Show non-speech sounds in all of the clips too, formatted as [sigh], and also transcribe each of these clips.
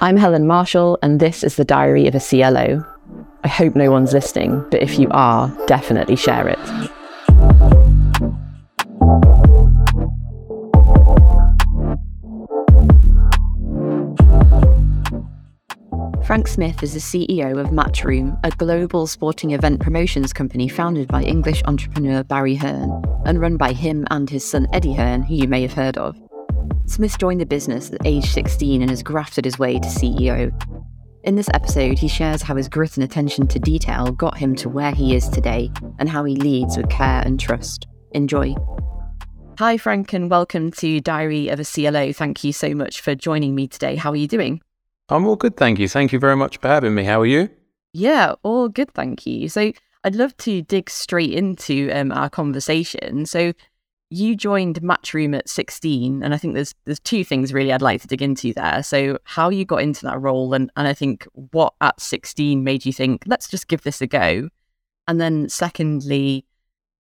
I'm Helen Marshall, and this is the Diary of a CLO. I hope no one's listening, but if you are, definitely share it. Frank Smith is the CEO of Matchroom, a global sporting event promotions company founded by English entrepreneur Barry Hearn and run by him and his son Eddie Hearn, who you may have heard of. Smith joined the business at age 16 and has grafted his way to CEO. In this episode, he shares how his grit and attention to detail got him to where he is today and how he leads with care and trust. Enjoy. Hi, Frank, and welcome to Diary of a CLO. Thank you so much for joining me today. How are you doing? I'm all good, thank you. Thank you very much for having me. How are you? Yeah, all good, thank you. So I'd love to dig straight into um, our conversation. So you joined Matchroom at 16, and I think there's there's two things really I'd like to dig into there. So how you got into that role, and and I think what at 16 made you think let's just give this a go, and then secondly,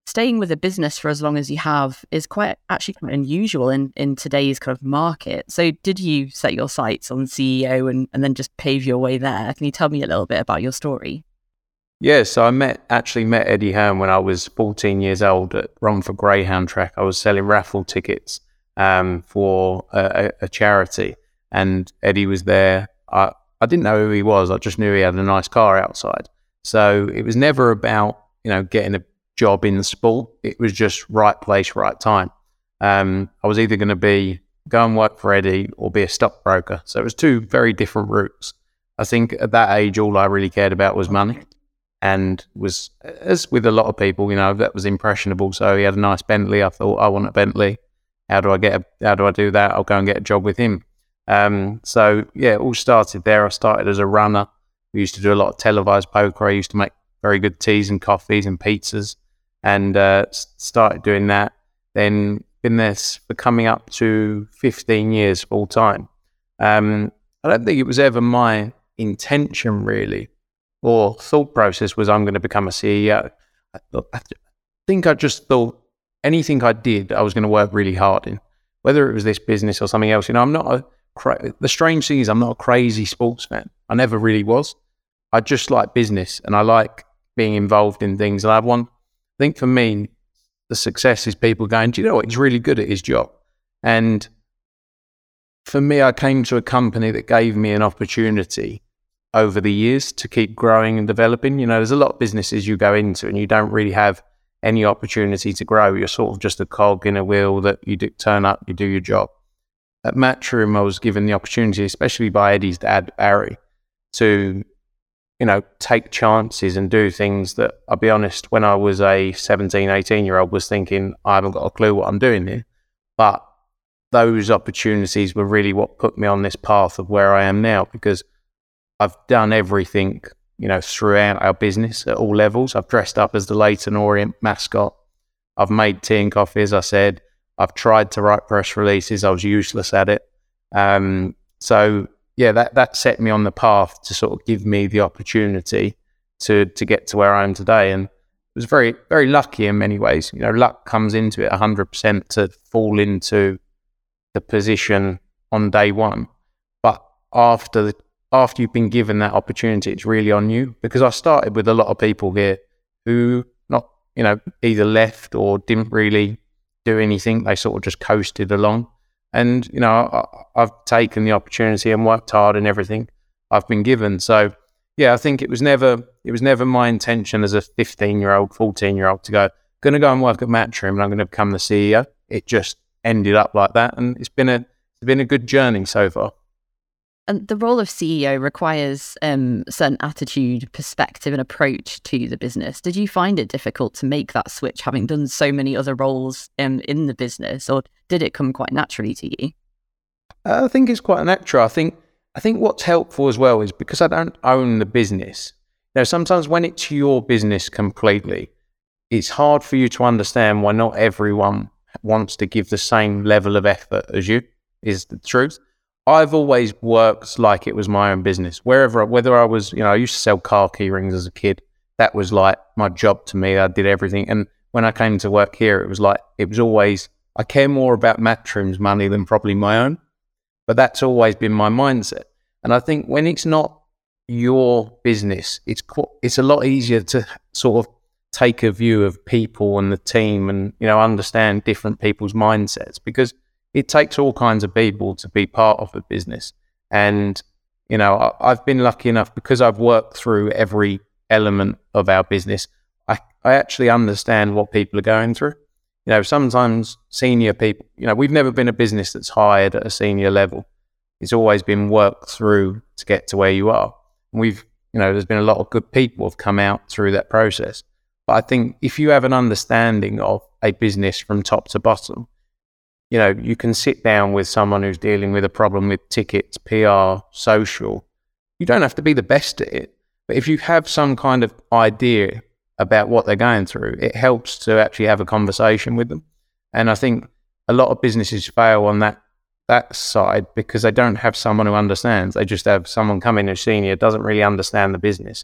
staying with a business for as long as you have is quite actually quite unusual in, in today's kind of market. So did you set your sights on CEO and, and then just pave your way there? Can you tell me a little bit about your story? Yeah, so I met actually met Eddie Hearn when I was 14 years old at Romford Greyhound Track. I was selling raffle tickets um, for a, a, charity, and Eddie was there. I, I didn't know who he was. I just knew he had a nice car outside. So it was never about you know getting a job in the sport. It was just right place, right time. Um, I was either going to be go and work for Eddie or be a stockbroker. So it was two very different routes. I think at that age, all I really cared about was money, and was as with a lot of people, you know, that was impressionable. So he had a nice Bentley. I thought, I want a Bentley. How do I get? A, how do I do that? I'll go and get a job with him. Um, so yeah, it all started there. I started as a runner. We used to do a lot of televised poker. I used to make very good teas and coffees and pizzas and uh, started doing that. Then been there for coming up to 15 years full time. Um, I don't think it was ever my intention really, or thought process was I'm going to become a CEO. I, I think I just thought anything I did, I was going to work really hard in, whether it was this business or something else. You know, I'm not a cra- the strange thing is I'm not a crazy sports fan. I never really was. I just like business and I like being involved in things. And I have one. I think for me, the success is people going, do you know what? He's really good at his job. And for me, I came to a company that gave me an opportunity over the years to keep growing and developing. You know, there's a lot of businesses you go into and you don't really have any opportunity to grow. You're sort of just a cog in a wheel that you do, turn up, you do your job. At Matchroom, I was given the opportunity, especially by Eddie's dad, Barry, to you know, take chances and do things that I'll be honest, when I was a 17, 18 year old, was thinking, I haven't got a clue what I'm doing here. But those opportunities were really what put me on this path of where I am now because I've done everything, you know, throughout our business at all levels. I've dressed up as the Leyton Orient mascot. I've made tea and coffee, as I said. I've tried to write press releases. I was useless at it. Um, so yeah, that that set me on the path to sort of give me the opportunity to to get to where I am today, and it was very very lucky in many ways. You know, luck comes into it hundred percent to fall into the position on day one, but after the, after you've been given that opportunity, it's really on you. Because I started with a lot of people here who not you know either left or didn't really do anything; they sort of just coasted along and, you know, I, have taken the opportunity and worked hard and everything I've been given. So, yeah, I think it was never it was never my intention as a 15 year old, 14 year old to go, going to go and work at Matchroom and I'm going to become the CEO. It just ended up like that. And it's been a, it's been a good journey so far. And the role of CEO requires um, certain attitude, perspective, and approach to the business. Did you find it difficult to make that switch, having done so many other roles um, in the business, or did it come quite naturally to you? Uh, I think it's quite natural. I think I think what's helpful as well is because I don't own the business. Now, sometimes when it's your business completely, it's hard for you to understand why not everyone wants to give the same level of effort as you. Is the truth. I've always worked like it was my own business. Wherever, whether I was, you know, I used to sell car key rings as a kid. That was like my job to me. I did everything. And when I came to work here, it was like, it was always, I care more about Matchroom's money than probably my own. But that's always been my mindset. And I think when it's not your business, it's it's a lot easier to sort of take a view of people and the team, and you know understand different people's mindsets because it takes all kinds of people to be part of a business. And you know, I, I've been lucky enough because I've worked through every element of our business. I, I actually understand what people are going through. You know, sometimes senior people, you know, we've never been a business that's hired at a senior level. It's always been worked through to get to where you are. And we've, you know, there's been a lot of good people have come out through that process. But I think if you have an understanding of a business from top to bottom, you know, you can sit down with someone who's dealing with a problem with tickets, PR, social. You don't have to be the best at it, but if you have some kind of idea about what they're going through, it helps to actually have a conversation with them. And I think a lot of businesses fail on that that side because they don't have someone who understands. They just have someone come in senior, doesn't really understand the business,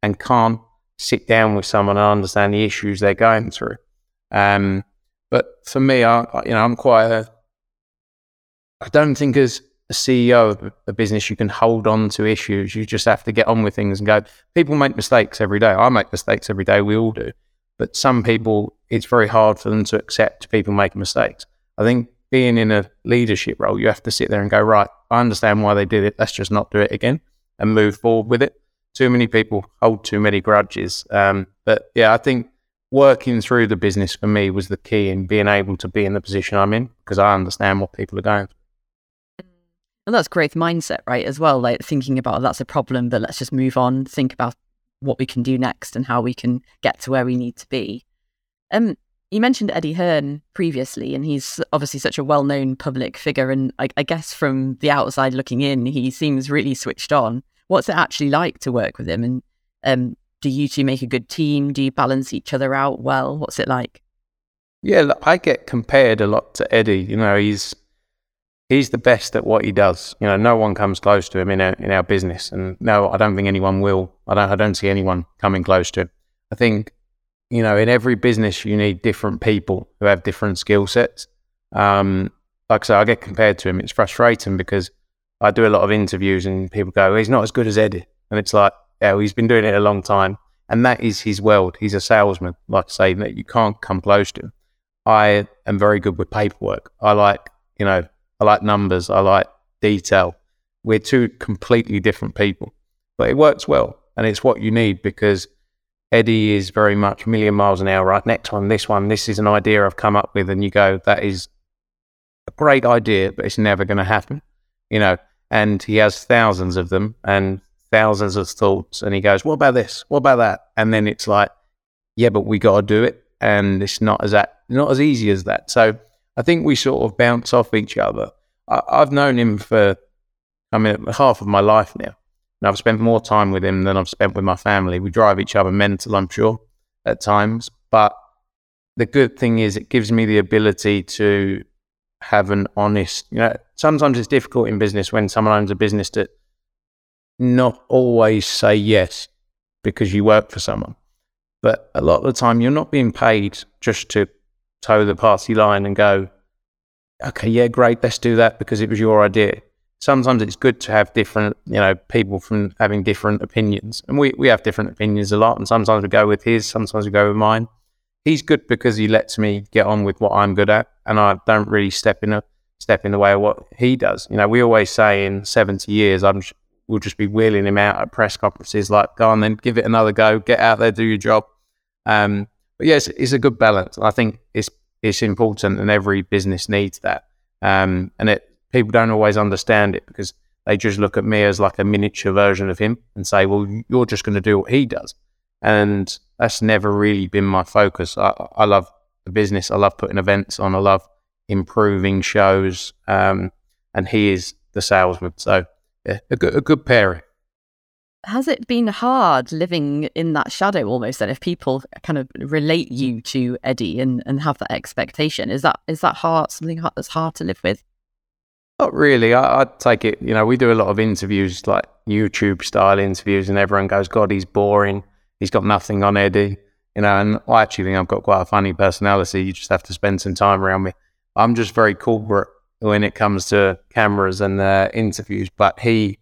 and can't sit down with someone and understand the issues they're going through. Um, but for me, I you know I'm quite a. I don't think as a CEO of a business you can hold on to issues. You just have to get on with things and go. People make mistakes every day. I make mistakes every day. We all do. But some people, it's very hard for them to accept people make mistakes. I think being in a leadership role, you have to sit there and go, right, I understand why they did it. Let's just not do it again and move forward with it. Too many people hold too many grudges. Um, but yeah, I think working through the business for me was the key in being able to be in the position I'm in because I understand what people are going through. And that's growth mindset, right? As well, like thinking about that's a problem, but let's just move on, think about what we can do next and how we can get to where we need to be. Um, you mentioned Eddie Hearn previously, and he's obviously such a well known public figure. And I, I guess from the outside looking in, he seems really switched on. What's it actually like to work with him? And um, do you two make a good team? Do you balance each other out well? What's it like? Yeah, look, I get compared a lot to Eddie. You know, he's he's the best at what he does. You know, no one comes close to him in our in our business, and no, I don't think anyone will. I don't I don't see anyone coming close to him. I think you know, in every business, you need different people who have different skill sets. Um, like I say, I get compared to him. It's frustrating because I do a lot of interviews and people go, he's not as good as Eddie. And it's like, yeah, he's been doing it a long time, and that is his world. He's a salesman, like I say, that you can't come close to. I am very good with paperwork. I like, you know, I like numbers. I like detail. We're two completely different people, but it works well, and it's what you need because Eddie is very much a million miles an hour. Right, next one, this one, this is an idea I've come up with, and you go, that is a great idea, but it's never going to happen, you know. And he has thousands of them, and thousands of thoughts and he goes, What about this? What about that? And then it's like, Yeah, but we gotta do it. And it's not as that not as easy as that. So I think we sort of bounce off each other. I, have known him for I mean half of my life now. And I've spent more time with him than I've spent with my family. We drive each other mental, I'm sure, at times. But the good thing is it gives me the ability to have an honest, you know, sometimes it's difficult in business when someone owns a business that not always say yes because you work for someone. But a lot of the time, you're not being paid just to toe the party line and go, okay, yeah, great, let's do that because it was your idea. Sometimes it's good to have different, you know, people from having different opinions. And we, we have different opinions a lot. And sometimes we go with his, sometimes we go with mine. He's good because he lets me get on with what I'm good at. And I don't really step in a step in the way of what he does. You know, we always say in 70 years, I'm we'll just be wheeling him out at press conferences like, go on then, give it another go, get out there, do your job. Um, but yes, it's a good balance. I think it's it's important, and every business needs that. Um, and it people don't always understand it because they just look at me as like a miniature version of him and say, well, you're just going to do what he does. And that's never really been my focus. I, I love the business. I love putting events on. I love improving shows. Um, and he is the salesman. So yeah, a good, a good pairing. Has it been hard living in that shadow almost then if people kind of relate you to Eddie and, and have that expectation? Is that is that hard something hard, that's hard to live with? Not really. I, would take it, you know, we do a lot of interviews like YouTube style interviews and everyone goes, God, he's boring. He's got nothing on Eddie. You know, and I actually think I've got quite a funny personality. You just have to spend some time around me. I'm just very corporate when it comes to cameras and uh, interviews. But he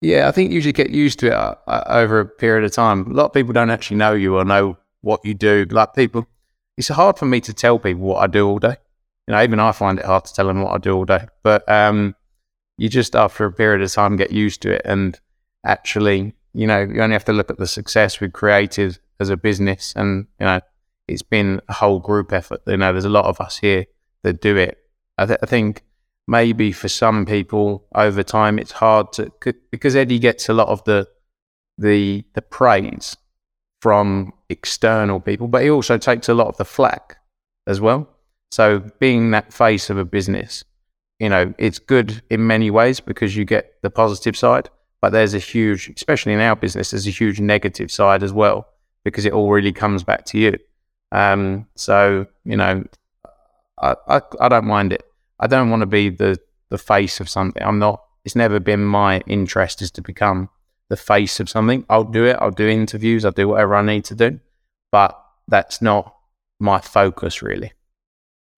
Yeah, I think you should get used to it uh, uh, over a period of time. A lot of people don't actually know you or know what you do. Like people, it's hard for me to tell people what I do all day. You know, even I find it hard to tell them what I do all day. But um, you just after a period of time get used to it, and actually, you know, you only have to look at the success we've created as a business, and you know, it's been a whole group effort. You know, there's a lot of us here that do it. I, th- I think maybe for some people over time it's hard to because Eddie gets a lot of the the the praise from external people, but he also takes a lot of the flack as well. So being that face of a business, you know, it's good in many ways because you get the positive side, but there's a huge, especially in our business, there's a huge negative side as well because it all really comes back to you. Um, so you know, I, I, I don't mind it. I don't want to be the the face of something. I'm not. It's never been my interest is to become the face of something. I'll do it. I'll do interviews. I'll do whatever I need to do, but that's not my focus really.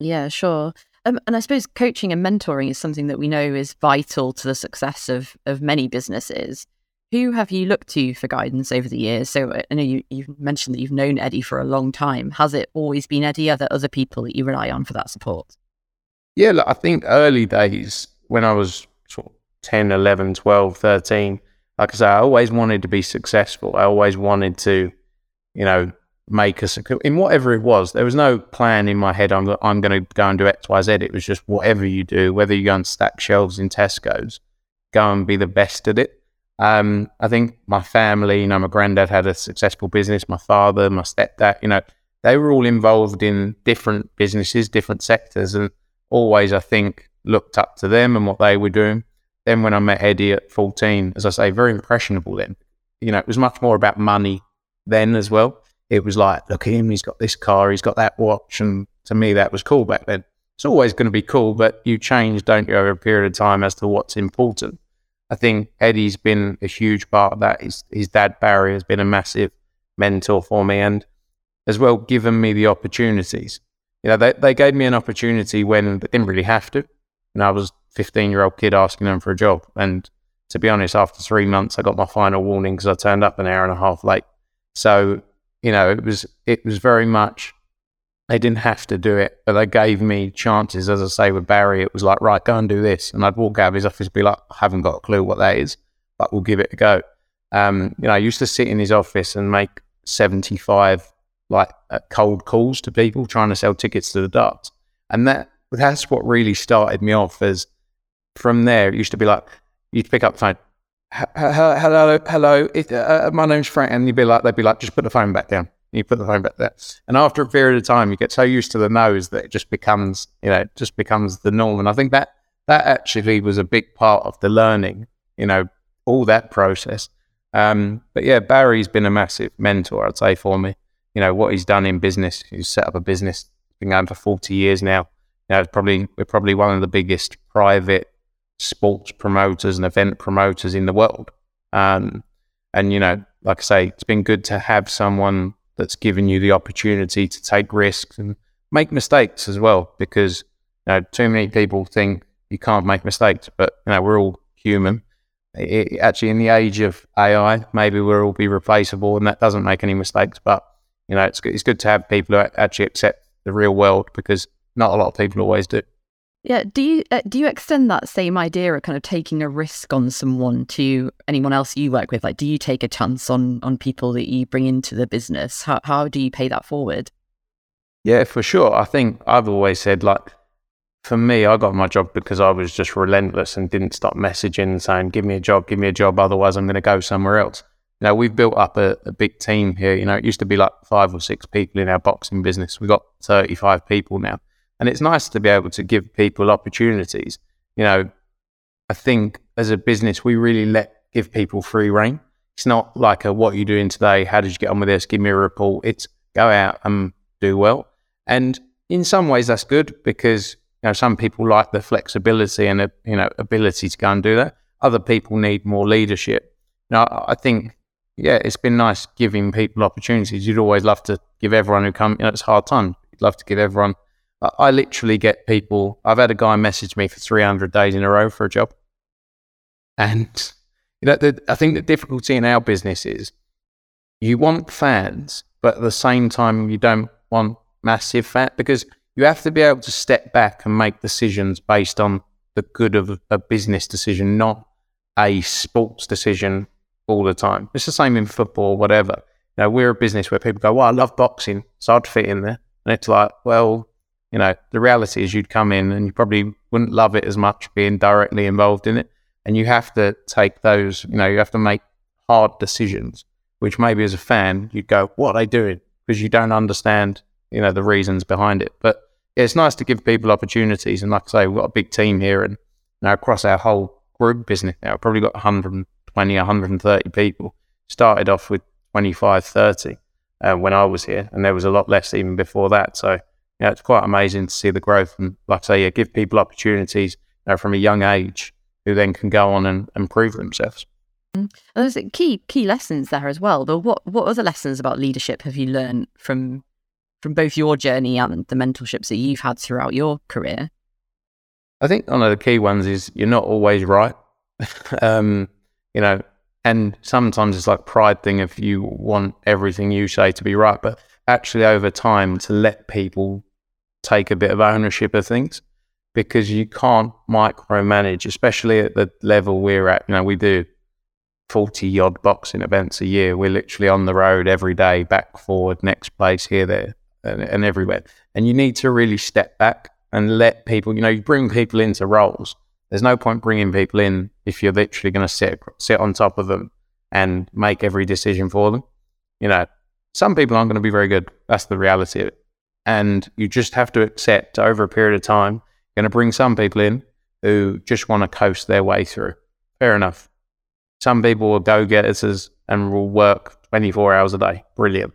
Yeah, sure. Um, and I suppose coaching and mentoring is something that we know is vital to the success of of many businesses. Who have you looked to for guidance over the years? So uh, I know you, you've mentioned that you've known Eddie for a long time. Has it always been Eddie? Are there other people that you rely on for that support? Yeah, look, I think early days when I was sort of 10, 11, 12, 13, like I say, I always wanted to be successful. I always wanted to, you know, make us in whatever it was. There was no plan in my head. I'm I'm going to go and do X, Y, Z. It was just whatever you do, whether you go and stack shelves in Tesco's, go and be the best at it. Um, I think my family, you know, my granddad had a successful business. My father, my stepdad, you know, they were all involved in different businesses, different sectors, and always, I think, looked up to them and what they were doing. Then when I met Eddie at 14, as I say, very impressionable then. You know, it was much more about money then as well. It was like, look at him, he's got this car, he's got that watch. And to me, that was cool back then. It's always going to be cool, but you change, don't you, over a period of time as to what's important. I think Eddie's been a huge part of that. His, his dad, Barry, has been a massive mentor for me and as well given me the opportunities you know, they, they gave me an opportunity when they didn't really have to. And I was 15 year old kid asking them for a job. And to be honest, after three months, I got my final warning because I turned up an hour and a half late. So, you know, it was, it was very much, they didn't have to do it, but they gave me chances. As I say with Barry, it was like, right, go and do this. And I'd walk out of his office and be like, I haven't got a clue what that is, but we'll give it a go. Um, you know, I used to sit in his office and make 75 like uh, cold calls to people trying to sell tickets to the darts. And that that's what really started me off. As from there, it used to be like you'd pick up the phone, hello, hello, it, uh, uh, my name's Frank, and you'd be like, they'd be like, just put the phone back down. You put the phone back there, and after a period of time, you get so used to the nose that it just becomes, you know, just becomes the norm. And I think that that actually was a big part of the learning, you know, all that process. Um, but yeah, Barry's been a massive mentor, I'd say, for me you know what he's done in business. He's set up a business, been going for forty years now. You know, it's probably we're probably one of the biggest private sports promoters and event promoters in the world. Um, and you know, like I say, it's been good to have someone that's given you the opportunity to take risks and make mistakes as well. Because you know, too many people think you can't make mistakes, but you know, we're all human. It, actually, in the age of AI, maybe we'll all be replaceable, and that doesn't make any mistakes. But you know, it's good, it's good to have people who actually accept the real world because not a lot of people always do. Yeah. Do you uh, do you extend that same idea of kind of taking a risk on someone to anyone else you work with? Like, do you take a chance on on people that you bring into the business? How how do you pay that forward? Yeah, for sure. I think I've always said like, for me, I got my job because I was just relentless and didn't stop messaging and saying, "Give me a job, give me a job, otherwise I'm going to go somewhere else." you know, we've built up a, a, big team here. You know, it used to be like five or six people in our boxing business. We've got 35 people now. And it's nice to be able to give people opportunities. You know, I think as a business, we really let give people free reign. It's not like a what are you doing today? How did you get on with this? Give me a report. It's go out and do well. And in some ways, that's good because you know some people like the flexibility and the you know ability to go and do that. Other people need more leadership. Now, I think yeah, it's been nice giving people opportunities. You'd always love to give everyone who come, you know, it's hard time. You'd love to give everyone. I, literally get people. I've had a guy message me for 300 days in a row for a job, and You know, the, I think the difficulty in our business is you want fans, but at the same time, you don't want massive fat because you have to be able to step back and make decisions based on the good of a business decision, not a sports decision all the time. It's the same in football, whatever. You know, we're a business where people go, "Well, I love boxing, so I'd fit in there," and it's like, well, you know, the reality is you'd come in and you probably wouldn't love it as much being directly involved in it, and you have to take those. You know, you have to make hard decisions, which maybe as a fan you'd go, "What are they doing?" Because you don't understand, you know, the reasons behind it. But it's nice to give people opportunities, and like I say, we've got a big team here, and now across our whole group business now, we've probably got 120, 130 people. Started off with 25, 30 uh, when I was here, and there was a lot less even before that. So, yeah, it's quite amazing to see the growth. And like I say, yeah, give people opportunities you know, from a young age who then can go on and, and prove themselves. Mm. And there's key key lessons there as well. But what what other lessons about leadership have you learned from from both your journey and the mentorships that you've had throughout your career? I think one of the key ones is you're not always right. [laughs] um, you know, and sometimes it's like pride thing if you want everything you say to be right, but actually over time to let people take a bit of ownership of things because you can't micromanage, especially at the level we're at. You know, we do 40 odd boxing events a year. We're literally on the road every day, back, forward, next place, here, there, and, and everywhere. And you need to really step back and let people, you know, you bring people into roles there's no point bringing people in if you're literally going to sit sit on top of them and make every decision for them. You know, some people aren't going to be very good. That's the reality of it. And you just have to accept over a period of time, you're going to bring some people in who just want to coast their way through. Fair enough. Some people will go getters and will work 24 hours a day. Brilliant.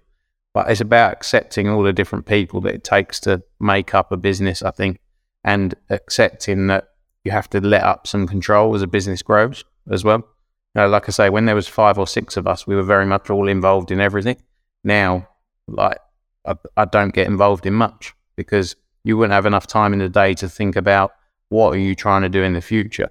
But it's about accepting all the different people that it takes to make up a business, I think, and accepting that you have to let up some control as a business grows as well. You know, like I say, when there was five or six of us, we were very much all involved in everything. Now, like I, I don't get involved in much because you wouldn't have enough time in the day to think about what are you trying to do in the future.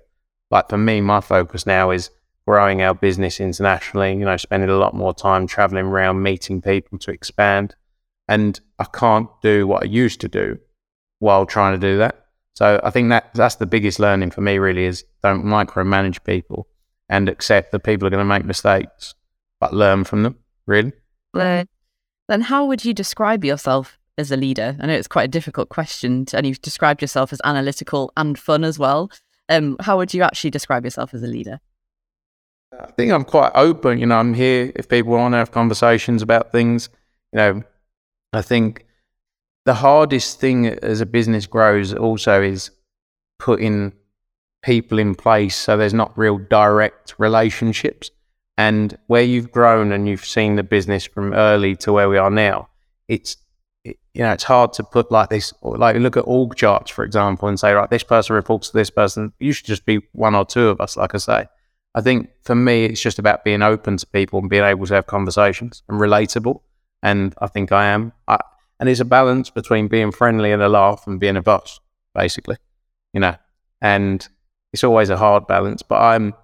Like for me, my focus now is growing our business internationally. You know, spending a lot more time traveling around, meeting people to expand. And I can't do what I used to do while trying to do that. So I think that that's the biggest learning for me really is don't micromanage people and accept that people are going to make mistakes, but learn from them. Really. Then how would you describe yourself as a leader? I know it's quite a difficult question, to, and you've described yourself as analytical and fun as well. Um, how would you actually describe yourself as a leader? I think I'm quite open. You know, I'm here if people want to have conversations about things. You know, I think the hardest thing as a business grows also is putting people in place so there's not real direct relationships. And where you've grown and you've seen the business from early to where we are now, it's it, you know it's hard to put like this. Like look at org charts, for example, and say right, this person reports to this person. You should just be one or two of us. Like I say, I think for me, it's just about being open to people and being able to have conversations and relatable. And I think I am. I, and it's a balance between being friendly and a laugh and being a boss, basically, you know. And it's always a hard balance. But I'm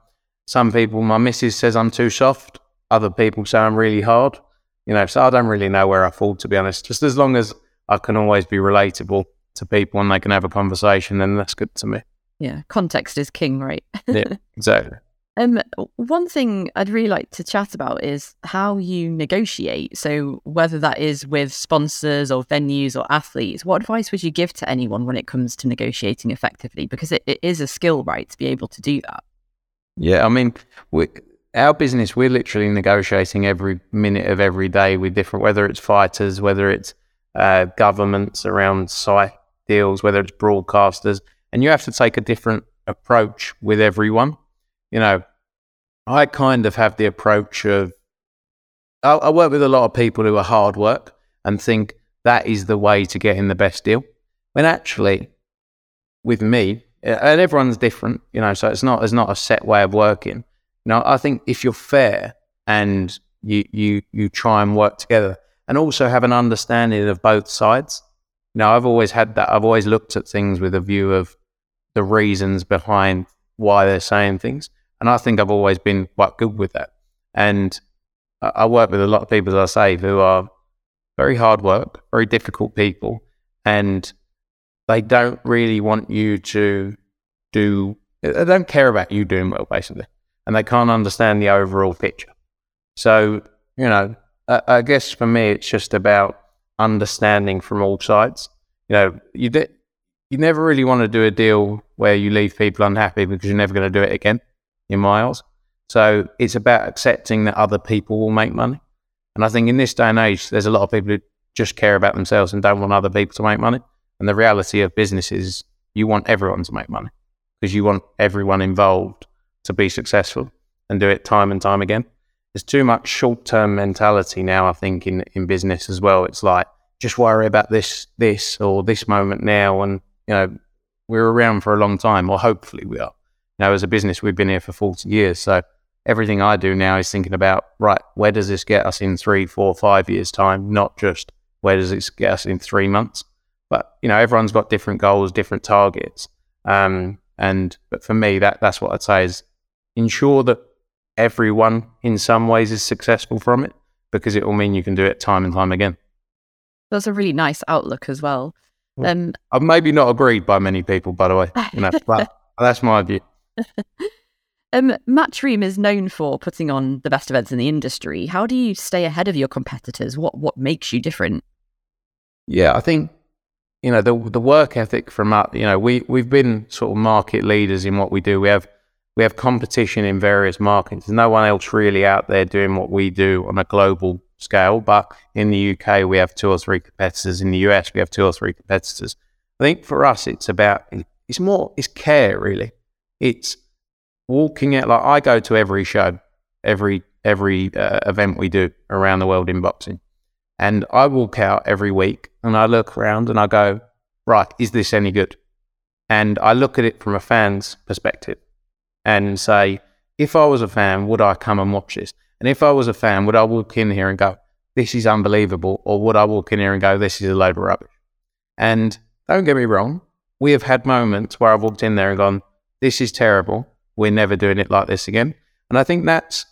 some people. My missus says I'm too soft. Other people say I'm really hard. You know, so I don't really know where I fall, to be honest. Just as long as I can always be relatable to people and they can have a conversation, then that's good to me. Yeah, context is king, right? yeah, exactly. [laughs] Um, one thing I'd really like to chat about is how you negotiate. So, whether that is with sponsors or venues or athletes, what advice would you give to anyone when it comes to negotiating effectively? Because it, it is a skill, right, to be able to do that. Yeah, I mean, we, our business, we're literally negotiating every minute of every day with different, whether it's fighters, whether it's uh, governments around site deals, whether it's broadcasters, and you have to take a different approach with everyone you know, I kind of have the approach of I, I work with a lot of people who are hard work and think that is the way to get in the best deal. When actually, with me, and everyone's different, you know, so it's not it's not a set way of working. You know, I think if you're fair and you you you try and work together and also have an understanding of both sides. You know, I've always had that. I've always looked at things with a view of the reasons behind why they're saying things And I think I've always been quite good with that. And I, I work with a lot of people, as I say, who are very hard work, very difficult people, and they don't really want you to do, they don't care about you doing well, basically, and they can't understand the overall picture. So, you know, I, I guess for me, it's just about understanding from all sides. You know, you you never really want to do a deal where you leave people unhappy because you're never going to do it again in miles. So it's about accepting that other people will make money. And I think in this day and age, there's a lot of people who just care about themselves and don't want other people to make money. And the reality of business is you want everyone to make money because you want everyone involved to be successful and do it time and time again. There's too much short term mentality now, I think, in, in business as well. It's like, just worry about this, this, or this moment now. And, you know, we're around for a long time, or hopefully we are. Now, as a business, we've been here for 40 years. So everything I do now is thinking about, right, where does this get us in three, four, five years' time? Not just where does this get us in three months? But, you know, everyone's got different goals, different targets. Um, and, but for me, that, that's what I'd say is ensure that everyone in some ways is successful from it because it will mean you can do it time and time again. That's a really nice outlook as well. Um, I'm maybe not agreed by many people, by the way, you know, but [laughs] that's my view. [laughs] um, Matchroom is known for putting on the best events in the industry. How do you stay ahead of your competitors? What what makes you different? Yeah, I think you know the the work ethic from us. You know, we we've been sort of market leaders in what we do. We have we have competition in various markets. There's no one else really out there doing what we do on a global scale. But in the UK, we have two or three competitors. In the US, we have two or three competitors. I think for us, it's about it's more it's care really. It's walking out like I go to every show, every every uh, event we do around the world in boxing, and I walk out every week and I look around and I go, right, is this any good? And I look at it from a fan's perspective and say, if I was a fan, would I come and watch this? And if I was a fan, would I walk in here and go, this is unbelievable? Or would I walk in here and go, this is a load of rubbish? And don't get me wrong, we have had moments where I've walked in there and gone, this is terrible. We're never doing it like this again. And I think that's,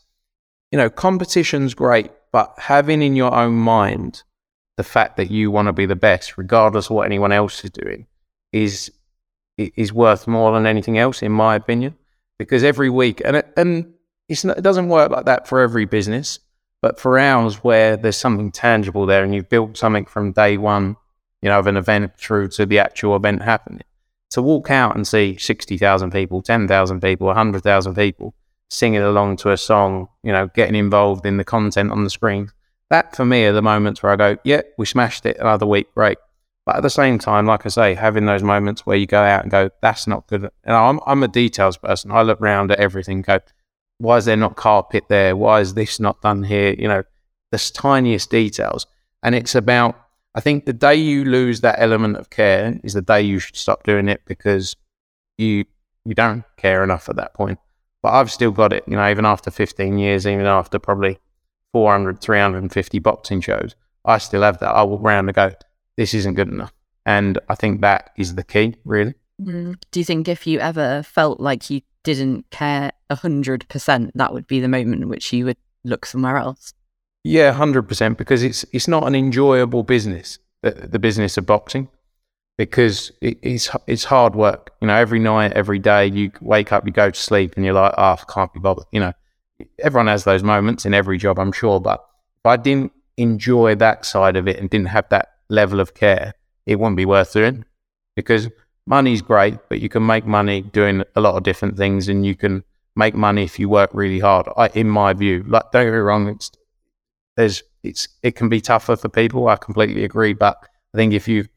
you know, competition's great, but having in your own mind the fact that you want to be the best, regardless of what anyone else is doing, is is worth more than anything else, in my opinion. Because every week, and it, and not, it doesn't work like that for every business, but for ours, where there's something tangible there, and you've built something from day one, you know, of an event through to the actual event happening. To walk out and see sixty thousand people, ten thousand people, hundred thousand people singing along to a song, you know, getting involved in the content on the screen. That for me are the moments where I go, yeah, we smashed it another week, great. But at the same time, like I say, having those moments where you go out and go, that's not good. And I'm, I'm a details person. I look around at everything, go, why is there not carpet there? Why is this not done here? You know, the tiniest details. And it's about, I think the day you lose that element of care is the day you should stop doing it because you you don't care enough at that point. But I've still got it, you know, even after 15 years, even after probably 400, 350 boxing shows, I still have that. I walk around and go, this isn't good enough. And I think that is the key, really. Mm. Do you think if you ever felt like you didn't care 100%, that would be the moment in which you would look somewhere else. Yeah, 100%, because it's it's not an enjoyable business, the, the business of boxing, because it, it's it's hard work. You know, every night, every day, you wake up, you go to sleep, and you're like, oh, I can't be bothered. You know, everyone has those moments in every job, I'm sure, but if I didn't enjoy that side of it and didn't have that level of care, it wouldn't be worth doing because money's great, but you can make money doing a lot of different things, and you can make money if you work really hard. I, in my view, like don't get me wrong, it's there's it's it can be tougher for people. I completely agree, but I think if you've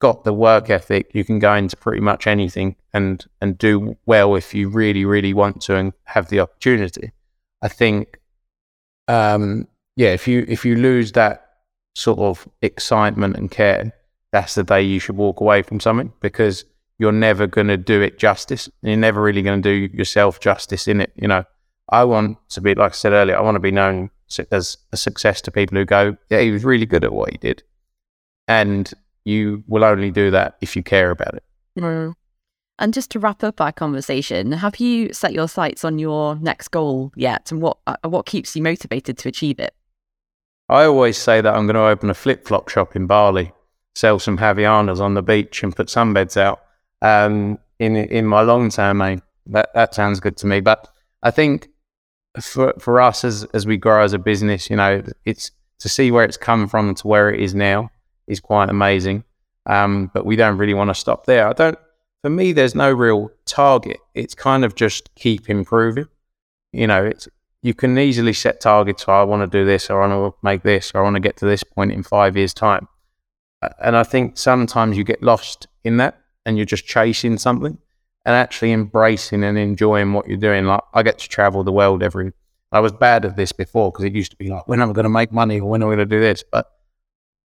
got the work ethic, you can go into pretty much anything and and do well if you really really want to and have the opportunity. I think, um, yeah, if you if you lose that sort of excitement and care, that's the day you should walk away from something because you're never going to do it justice. You're never really going to do yourself justice in it. You know, I want to be, like I said earlier, I want to be known as a success to people who go, yeah, he was really good at what he did. And you will only do that if you care about it. Mm. And just to wrap up our conversation, have you set your sights on your next goal yet, and what uh, what keeps you motivated to achieve it? I always say that I'm going to open a flip flop shop in Bali, sell some Havaianas on the beach, and put sunbeds out. Um, in in my long term aim, that that sounds good to me. But I think for for us as as we grow as a business, you know, it's to see where it's come from to where it is now is quite amazing. Um, but we don't really want to stop there. I don't for me, there's no real target. It's kind of just keep improving. You know, it's you can easily set targets. Oh, I want to do this, or I want to make this, or I want to get to this point in five years' time. And I think sometimes you get lost in that, and you're just chasing something, and actually embracing and enjoying what you're doing. Like I get to travel the world every. I was bad at this before because it used to be like, when am I going to make money, or when am I going to do this? But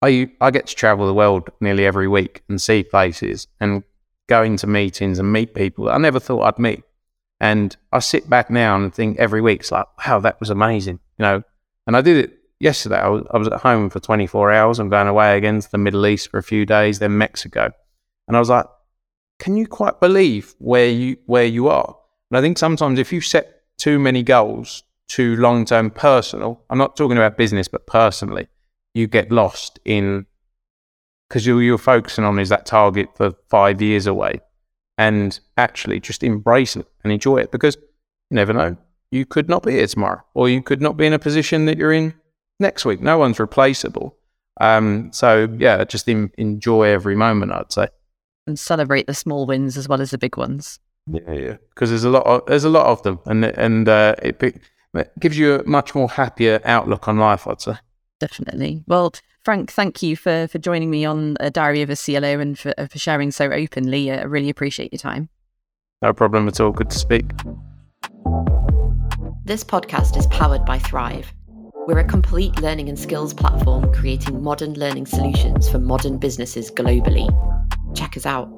I I get to travel the world nearly every week and see places and going to meetings and meet people I never thought I'd meet. And I sit back now and think every week, it's like, wow, that was amazing, you know. And I did it yesterday. I was, I was at home for 24 hours. I'm going away again to the Middle East for a few days, then Mexico. And I was like, can you quite believe where you where you are? And I think sometimes if you set too many goals, too long term personal, I'm not talking about business, but personally, you get lost in because you're, you're focusing on is that target for five years away and actually just embrace it and enjoy it because you never know. You could not be here tomorrow or you could not be in a position that you're in next week. No one's replaceable. Um, so yeah, just in, enjoy every moment, I'd say. And celebrate the small wins as well as the big ones. Yeah, yeah. Because there's a lot of, there's a lot of them and, and, uh, it, it gives you a much more happier outlook on life, I'd say. Definitely. Well, Frank, thank you for for joining me on a Diary of a CLO and for, uh, for sharing so openly. I really appreciate your time. No problem at all. Good to speak. This podcast is powered by Thrive. We're a complete learning and skills platform creating modern learning solutions for modern businesses globally. Check us out.